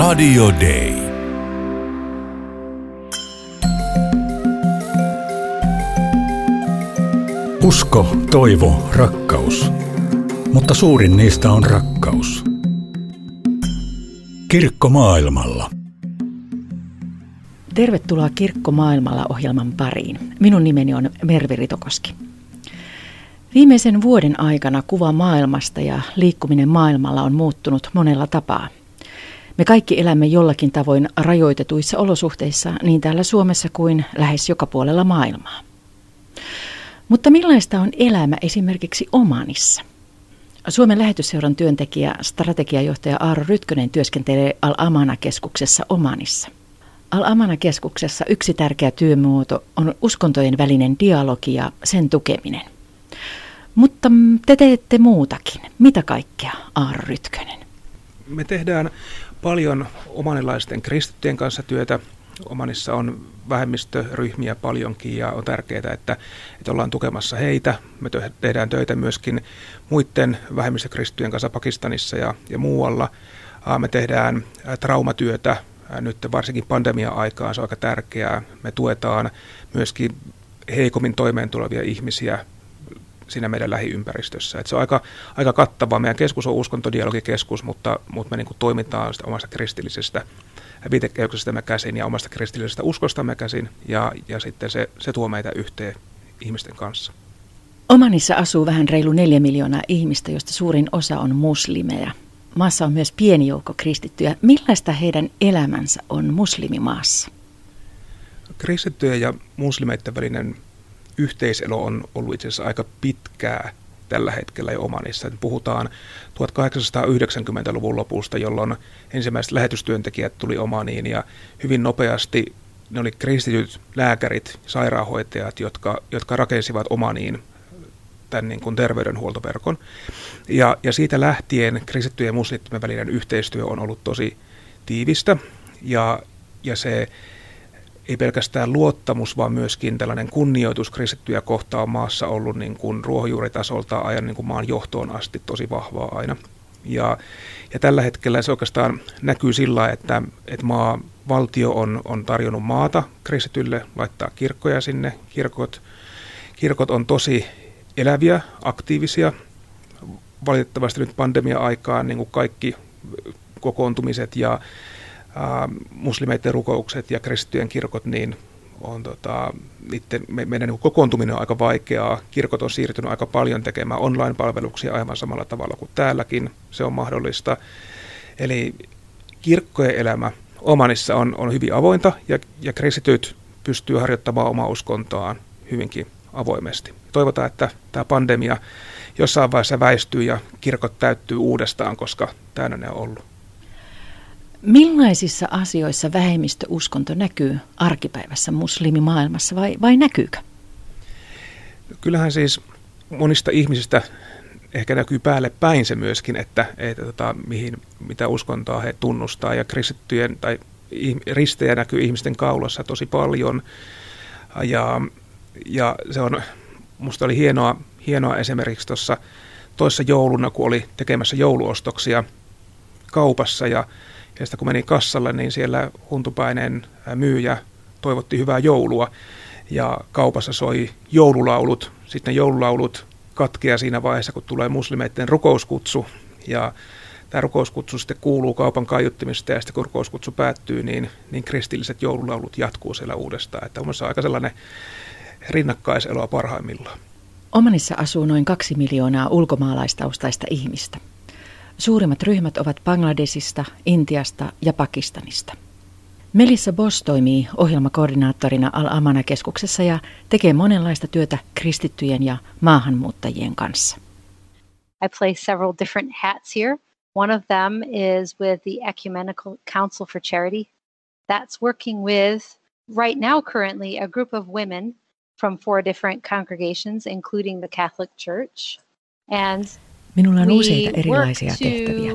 Radio Day. Usko, toivo, rakkaus. Mutta suurin niistä on rakkaus. Kirkko maailmalla. Tervetuloa Kirkko maailmalla ohjelman pariin. Minun nimeni on Mervi Ritokoski. Viimeisen vuoden aikana kuva maailmasta ja liikkuminen maailmalla on muuttunut monella tapaa. Me kaikki elämme jollakin tavoin rajoitetuissa olosuhteissa niin täällä Suomessa kuin lähes joka puolella maailmaa. Mutta millaista on elämä esimerkiksi Omanissa? Suomen lähetysseuran työntekijä, strategiajohtaja Aaro Rytkönen työskentelee Al-Amana-keskuksessa Omanissa. Al-Amana-keskuksessa yksi tärkeä työmuoto on uskontojen välinen dialogi ja sen tukeminen. Mutta te teette muutakin. Mitä kaikkea, Aaro Rytkönen? Me tehdään paljon omanilaisten kristittyjen kanssa työtä. Omanissa on vähemmistöryhmiä paljonkin ja on tärkeää, että, että ollaan tukemassa heitä. Me tehdään töitä myöskin muiden vähemmistökristittyjen kanssa Pakistanissa ja, ja muualla. Me tehdään traumatyötä nyt varsinkin pandemia-aikaan, se on aika tärkeää. Me tuetaan myöskin heikommin toimeen tulevia ihmisiä siinä meidän lähiympäristössä. Et se on aika, aika kattava. Meidän keskus on uskontodialogikeskus, mutta, mutta me niin kuin toimitaan sitä omasta kristillisestä viitekehyksestämme käsin ja omasta kristillisestä uskostamme käsin, ja, ja sitten se, se tuo meitä yhteen ihmisten kanssa. Omanissa asuu vähän reilu neljä miljoonaa ihmistä, josta suurin osa on muslimeja. Maassa on myös pieni joukko kristittyjä. Millaista heidän elämänsä on muslimimaassa? Kristittyjen ja muslimeiden välinen yhteiselo on ollut itse asiassa aika pitkää tällä hetkellä jo Omanissa. Puhutaan 1890-luvun lopusta, jolloin ensimmäiset lähetystyöntekijät tuli Omaniin ja hyvin nopeasti ne oli kristityt lääkärit, sairaanhoitajat, jotka, jotka rakensivat Omaniin tämän niin kuin terveydenhuoltoverkon. Ja, ja siitä lähtien kristittyjen ja muslimien välinen yhteistyö on ollut tosi tiivistä ja, ja se ei pelkästään luottamus, vaan myöskin tällainen kunnioitus kristittyjä kohtaan maassa ollut niin kuin ruohonjuuritasolta ajan niin kuin maan johtoon asti tosi vahvaa aina. Ja, ja tällä hetkellä se oikeastaan näkyy sillä, että, että maa, valtio on, on tarjonnut maata kristitylle, laittaa kirkkoja sinne. Kirkot, kirkot on tosi eläviä, aktiivisia. Valitettavasti nyt pandemia-aikaan niin kuin kaikki kokoontumiset ja muslimeiden rukoukset ja kristittyjen kirkot, niin on tota, niiden, me, meidän niin kokoontuminen on aika vaikeaa. Kirkot on siirtynyt aika paljon tekemään online-palveluksia aivan samalla tavalla kuin täälläkin. Se on mahdollista. Eli kirkkojen elämä Omanissa on, on hyvin avointa ja, ja kristityt pystyy harjoittamaan omaa uskontoaan hyvinkin avoimesti. Toivotaan, että tämä pandemia jossain vaiheessa väistyy ja kirkot täyttyy uudestaan, koska täynnä ne on ollut. Millaisissa asioissa vähemmistöuskonto näkyy arkipäivässä muslimimaailmassa vai, vai näkyykö? Kyllähän siis monista ihmisistä ehkä näkyy päälle päin se myöskin, että, että tota, mihin, mitä uskontoa he tunnustaa. Ja kristittyjen tai ristejä näkyy ihmisten kaulassa tosi paljon. Ja, ja se on, musta oli hienoa, hienoa esimerkiksi tuossa toissa jouluna, kun oli tekemässä jouluostoksia kaupassa. Ja ja sitten kun meni kassalle, niin siellä huntupaineen myyjä toivotti hyvää joulua. Ja kaupassa soi joululaulut. Sitten joululaulut katkeaa siinä vaiheessa, kun tulee muslimeiden rukouskutsu. Ja tämä rukouskutsu sitten kuuluu kaupan kaiuttimista ja sitten kun rukouskutsu päättyy, niin, niin kristilliset joululaulut jatkuu siellä uudestaan. Että on aika sellainen rinnakkaiseloa parhaimmillaan. Omanissa asuu noin kaksi miljoonaa ulkomaalaistaustaista ihmistä. Suurimmat ryhmät ovat Bangladesista, Intiasta ja Pakistanista. Melissa Boss toimii ohjelmakoordinaattorina Al-Amana-keskuksessa ja tekee monenlaista työtä kristittyjen ja maahanmuuttajien kanssa. I play several different hats here. One of them is with the Ecumenical Council for Charity. That's working with, right now, currently, a group of women from four different congregations, including the Catholic Church. And Minulla on useita erilaisia tehtäviä.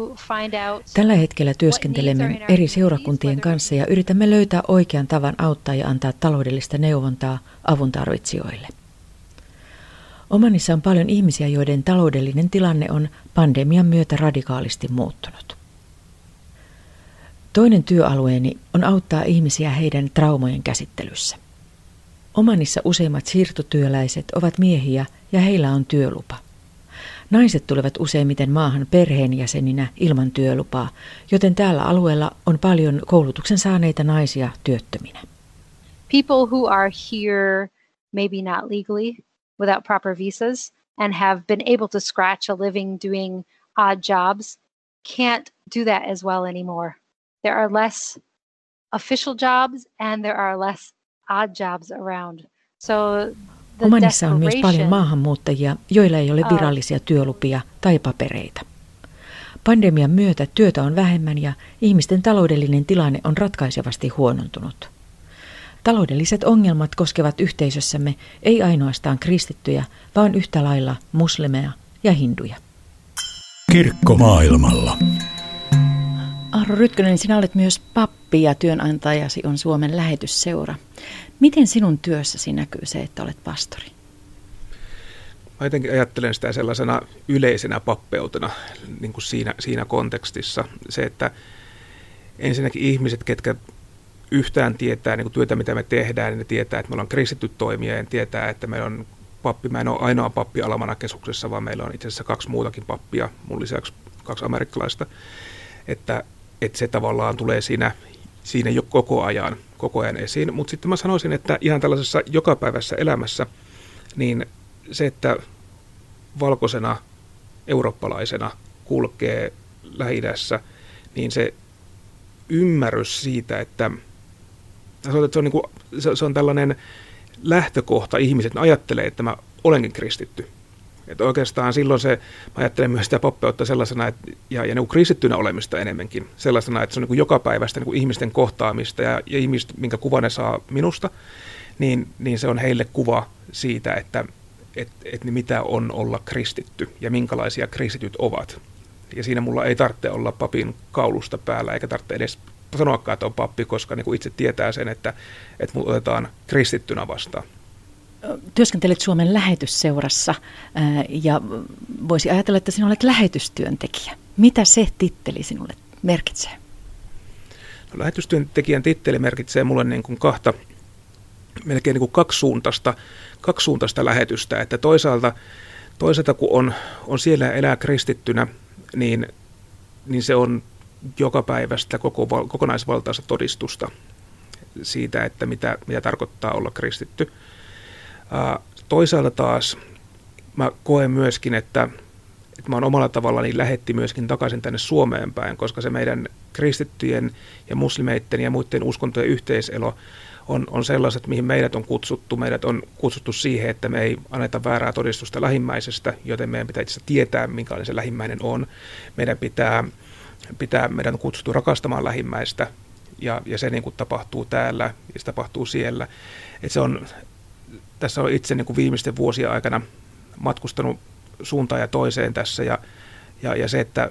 Tällä hetkellä työskentelemme eri seurakuntien kanssa ja yritämme löytää oikean tavan auttaa ja antaa taloudellista neuvontaa avun tarvitsijoille. Omanissa on paljon ihmisiä, joiden taloudellinen tilanne on pandemian myötä radikaalisti muuttunut. Toinen työalueeni on auttaa ihmisiä heidän traumojen käsittelyssä. Omanissa useimmat siirtotyöläiset ovat miehiä ja heillä on työlupa. Naiset tulevat useimmiten maahan perheenjäseninä ilman työlupaa, joten täällä alueella on paljon koulutuksen saaneita naisia työttöminä. People who are here maybe not legally without proper visas and have been able to scratch a living doing odd jobs can't do that as well anymore. There are less official jobs and there are less odd jobs around. So Omanissa on myös paljon maahanmuuttajia, joilla ei ole virallisia työlupia tai papereita. Pandemian myötä työtä on vähemmän ja ihmisten taloudellinen tilanne on ratkaisevasti huonontunut. Taloudelliset ongelmat koskevat yhteisössämme ei ainoastaan kristittyjä, vaan yhtä lailla muslimeja ja hinduja. Kirkko maailmalla. Arro Rytkönen, sinä olet myös pappi ja työnantajasi on Suomen lähetysseura. Miten sinun työssäsi näkyy se, että olet pastori? Mä jotenkin ajattelen sitä sellaisena yleisenä pappeutena niin kuin siinä, siinä kontekstissa. Se, että ensinnäkin ihmiset, ketkä yhtään tietää niin kuin työtä, mitä me tehdään, niin ne tietää, että me ollaan kristitty toimija ja tietää, että meillä on pappi. Mä en ole ainoa pappi Alamana-keskuksessa, vaan meillä on itse asiassa kaksi muutakin pappia, mun lisäksi kaksi amerikkalaista. Että, että se tavallaan tulee siinä, siinä jo koko ajan, koko ajan esiin. Mutta sitten mä sanoisin, että ihan tällaisessa jokapäiväisessä elämässä, niin se, että valkoisena eurooppalaisena kulkee lähi niin se ymmärrys siitä, että se on, niin kuin, se on tällainen lähtökohta ihmiset ajattelee, että mä olenkin kristitty. Että oikeastaan silloin se, mä ajattelen myös sitä poppeutta sellaisena, että, ja, ja niin kristittynä olemista enemmänkin, sellaisena, että se on niin kuin jokapäiväistä niin kuin ihmisten kohtaamista ja, ja ihmiset, minkä kuva ne saa minusta, niin, niin se on heille kuva siitä, että et, et, niin mitä on olla kristitty ja minkälaisia kristityt ovat. Ja siinä mulla ei tarvitse olla papin kaulusta päällä, eikä tarvitse edes sanoakaan, että on pappi, koska niin kuin itse tietää sen, että, että mut otetaan kristittynä vastaan. Työskentelet Suomen lähetysseurassa ja voisi ajatella, että sinä olet lähetystyöntekijä. Mitä se titteli sinulle merkitsee? No, lähetystyöntekijän titteli merkitsee mulle niin kuin kahta, melkein niin kuin kaksisuuntaista, kaksisuuntaista lähetystä. Että toisaalta, toisaalta kun on, on siellä elää kristittynä, niin, niin se on joka päivästä koko, kokonaisvaltaista todistusta siitä, että mitä, mitä tarkoittaa olla kristitty. Toisaalta taas mä koen myöskin, että, että mä oon omalla tavallani lähetti myöskin takaisin tänne Suomeen päin, koska se meidän kristittyjen ja muslimeiden ja muiden uskontojen yhteiselo on, on sellaiset, mihin meidät on kutsuttu. Meidät on kutsuttu siihen, että me ei anneta väärää todistusta lähimmäisestä, joten meidän pitää itse tietää, minkälainen se lähimmäinen on. Meidän pitää pitää meidän kutsuttu rakastamaan lähimmäistä ja, ja se niin kuin tapahtuu täällä ja se tapahtuu siellä. Et se on, tässä on itse niin kuin viimeisten vuosien aikana matkustanut suuntaan ja toiseen tässä ja, ja, ja se, että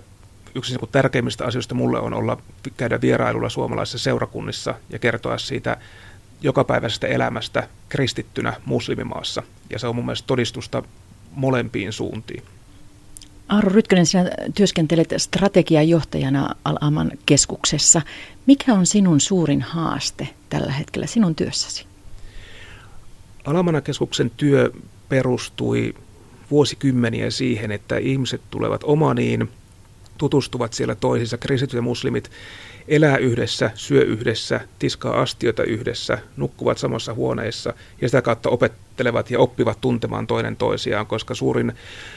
yksi niin kuin tärkeimmistä asioista mulle on olla käydä vierailulla suomalaisissa seurakunnissa ja kertoa siitä jokapäiväisestä elämästä kristittynä muslimimaassa. Ja se on mun mielestä todistusta molempiin suuntiin. Aaro Rytkönen, sinä työskentelet strategiajohtajana Al-Aman keskuksessa. Mikä on sinun suurin haaste tällä hetkellä sinun työssäsi? Alamana keskuksen työ perustui vuosikymmeniä siihen, että ihmiset tulevat omaniin, tutustuvat siellä toisissa, kristityt ja muslimit elää yhdessä, syö yhdessä, tiskaa astioita yhdessä, nukkuvat samassa huoneissa ja sitä kautta opettelevat ja oppivat tuntemaan toinen toisiaan, koska suurin,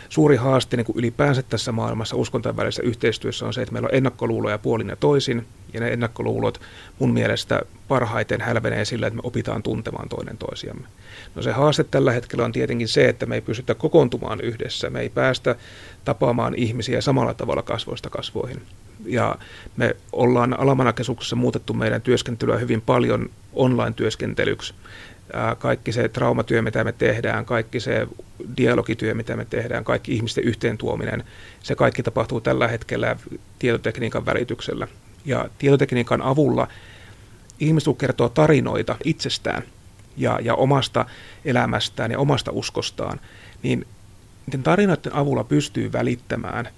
suuri haaste niin kuin ylipäänsä tässä maailmassa uskontojen välisessä yhteistyössä on se, että meillä on ennakkoluuloja puolin ja toisin, ja ne ennakkoluulot mun mielestä parhaiten hälvenee sillä, että me opitaan tuntemaan toinen toisiamme. No se haaste tällä hetkellä on tietenkin se, että me ei pystytä kokoontumaan yhdessä, me ei päästä tapaamaan ihmisiä samalla tavalla kasvoista kasvoihin. Ja me ollaan Alamana-keskuksessa muutettu meidän työskentelyä hyvin paljon online-työskentelyksi. Kaikki se traumatyö, mitä me tehdään, kaikki se dialogityö, mitä me tehdään, kaikki ihmisten yhteentuominen, se kaikki tapahtuu tällä hetkellä tietotekniikan välityksellä. Ja tietotekniikan avulla ihmiset kertoo tarinoita itsestään ja, ja omasta elämästään ja omasta uskostaan, niin niiden tarinoiden avulla pystyy välittämään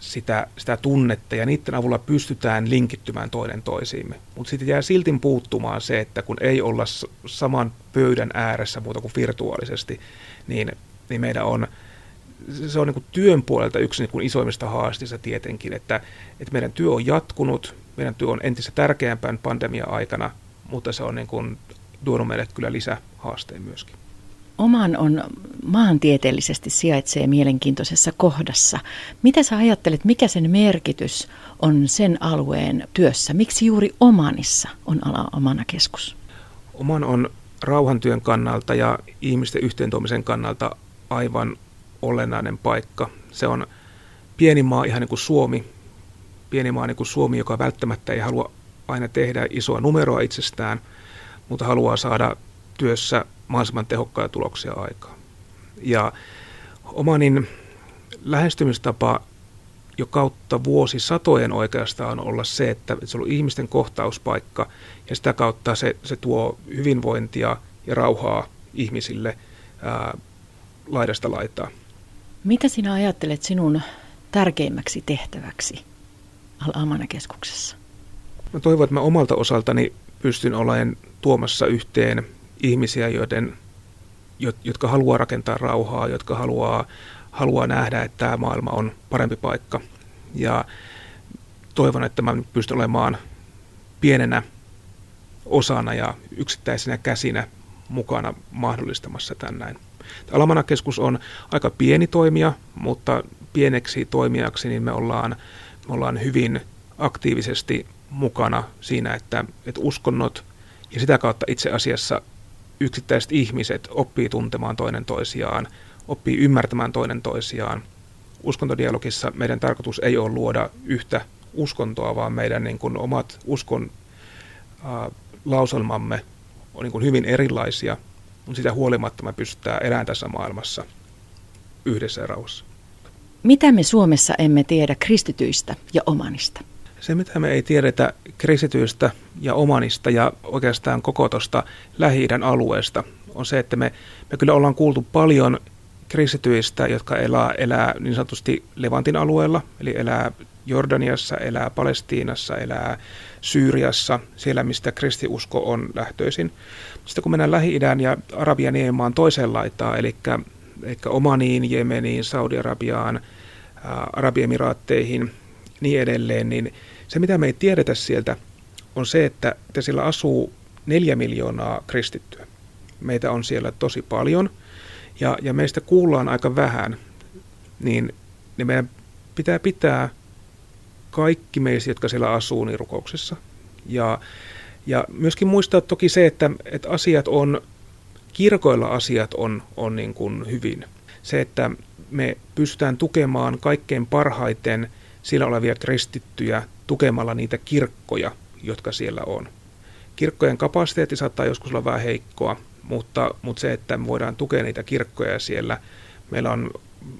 sitä, sitä tunnetta ja niiden avulla pystytään linkittymään toinen toisiimme. Mutta sitten jää silti puuttumaan se, että kun ei olla saman pöydän ääressä muuta kuin virtuaalisesti, niin, niin meidän on, se on niin työn puolelta yksi niin isoimmista haasteista tietenkin, että, että meidän työ on jatkunut, meidän työ on entistä tärkeämpään pandemia-aikana, mutta se on niin kuin tuonut meille kyllä lisähaasteen myöskin. Oman on maantieteellisesti sijaitsee mielenkiintoisessa kohdassa. Mitä sä ajattelet, mikä sen merkitys on sen alueen työssä? Miksi juuri Omanissa on ala Omana keskus? Oman on rauhantyön kannalta ja ihmisten yhteentuomisen kannalta aivan olennainen paikka. Se on pieni maa ihan niin kuin Suomi, pieni maa niin kuin Suomi, joka välttämättä ei halua aina tehdä isoa numeroa itsestään, mutta haluaa saada työssä mahdollisimman tehokkaita tuloksia aikaan. Ja Omanin lähestymistapa jo kautta vuosisatojen oikeastaan on olla se, että se on ollut ihmisten kohtauspaikka ja sitä kautta se, se tuo hyvinvointia ja rauhaa ihmisille ää, laidasta laitaa. Mitä sinä ajattelet sinun tärkeimmäksi tehtäväksi Al-Amana-keskuksessa? Mä toivon, että mä omalta osaltani pystyn olemaan tuomassa yhteen ihmisiä, joiden, jotka haluaa rakentaa rauhaa, jotka haluaa, haluaa nähdä, että tämä maailma on parempi paikka. Ja toivon, että mä pystyn olemaan pienenä osana ja yksittäisenä käsinä mukana mahdollistamassa tämän näin. Alamanakeskus on aika pieni toimija, mutta pieneksi toimijaksi niin me ollaan, me ollaan hyvin aktiivisesti mukana siinä, että, että uskonnot ja sitä kautta itse asiassa yksittäiset ihmiset oppii tuntemaan toinen toisiaan, oppii ymmärtämään toinen toisiaan. Uskontodialogissa meidän tarkoitus ei ole luoda yhtä uskontoa, vaan meidän niin kuin omat uskon äh, lauselmamme on niin kuin hyvin erilaisia, mutta sitä huolimatta me pystytään elämään tässä maailmassa yhdessä ja rauhassa. Mitä me Suomessa emme tiedä kristityistä ja omanista? Se, mitä me ei tiedetä kristityistä ja omanista ja oikeastaan koko tuosta lähi alueesta, on se, että me, me kyllä ollaan kuultu paljon kristityistä, jotka elää, elää niin sanotusti Levantin alueella, eli elää Jordaniassa, elää Palestiinassa, elää Syyriassa, siellä mistä kristiusko on lähtöisin. Sitten kun mennään Lähi-idän ja Arabian niemaan toiseen laitaan, eli, eli Omaniin, Jemeniin, Saudi-Arabiaan, Arabiemiraatteihin, niin edelleen, niin se mitä me ei tiedetä sieltä on se, että, että siellä asuu neljä miljoonaa kristittyä. Meitä on siellä tosi paljon ja, ja meistä kuullaan aika vähän, niin, niin meidän pitää pitää kaikki meistä, jotka siellä asuu, niin rukouksessa. Ja, ja myöskin muistaa toki se, että, että asiat on, kirkoilla asiat on, on niin kuin hyvin. Se, että me pystytään tukemaan kaikkein parhaiten siellä olevia kristittyjä tukemalla niitä kirkkoja, jotka siellä on. Kirkkojen kapasiteetti saattaa joskus olla vähän heikkoa, mutta, mutta se, että voidaan tukea niitä kirkkoja siellä, meillä on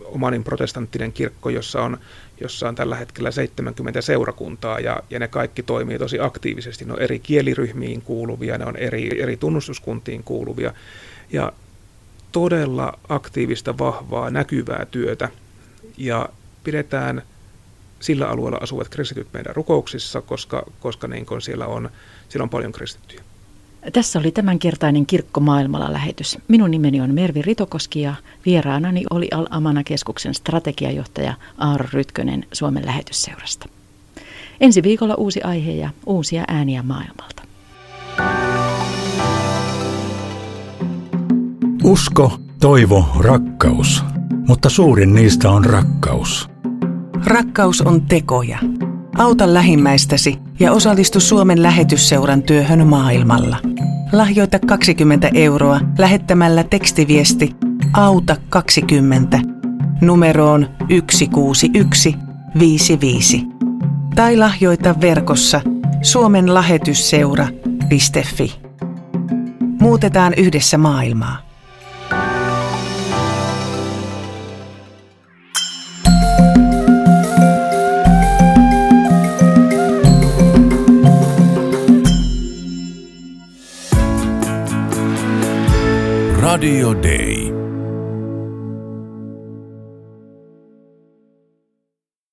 omanin protestanttinen kirkko, jossa on, jossa on tällä hetkellä 70 seurakuntaa ja, ja ne kaikki toimii tosi aktiivisesti. Ne on eri kieliryhmiin kuuluvia, ne on eri, eri tunnustuskuntiin kuuluvia ja todella aktiivista, vahvaa, näkyvää työtä ja pidetään sillä alueella asuvat kristityt meidän rukouksissa, koska, koska niin kun siellä, on, siellä on paljon kristittyjä. Tässä oli tämänkertainen Kirkko maailmalla lähetys. Minun nimeni on Mervi Ritokoski ja vieraanani oli Al-Amana-keskuksen strategiajohtaja Aaro Rytkönen Suomen lähetysseurasta. Ensi viikolla uusi aihe ja uusia ääniä maailmalta. Usko, toivo, rakkaus. Mutta suurin niistä on rakkaus. Rakkaus on tekoja. Auta lähimmäistäsi ja osallistu Suomen lähetysseuran työhön maailmalla. Lahjoita 20 euroa lähettämällä tekstiviesti Auta 20 numeroon 16155 tai lahjoita verkossa Suomen lähetysseura.fi. Muutetaan yhdessä maailmaa. Radio Day.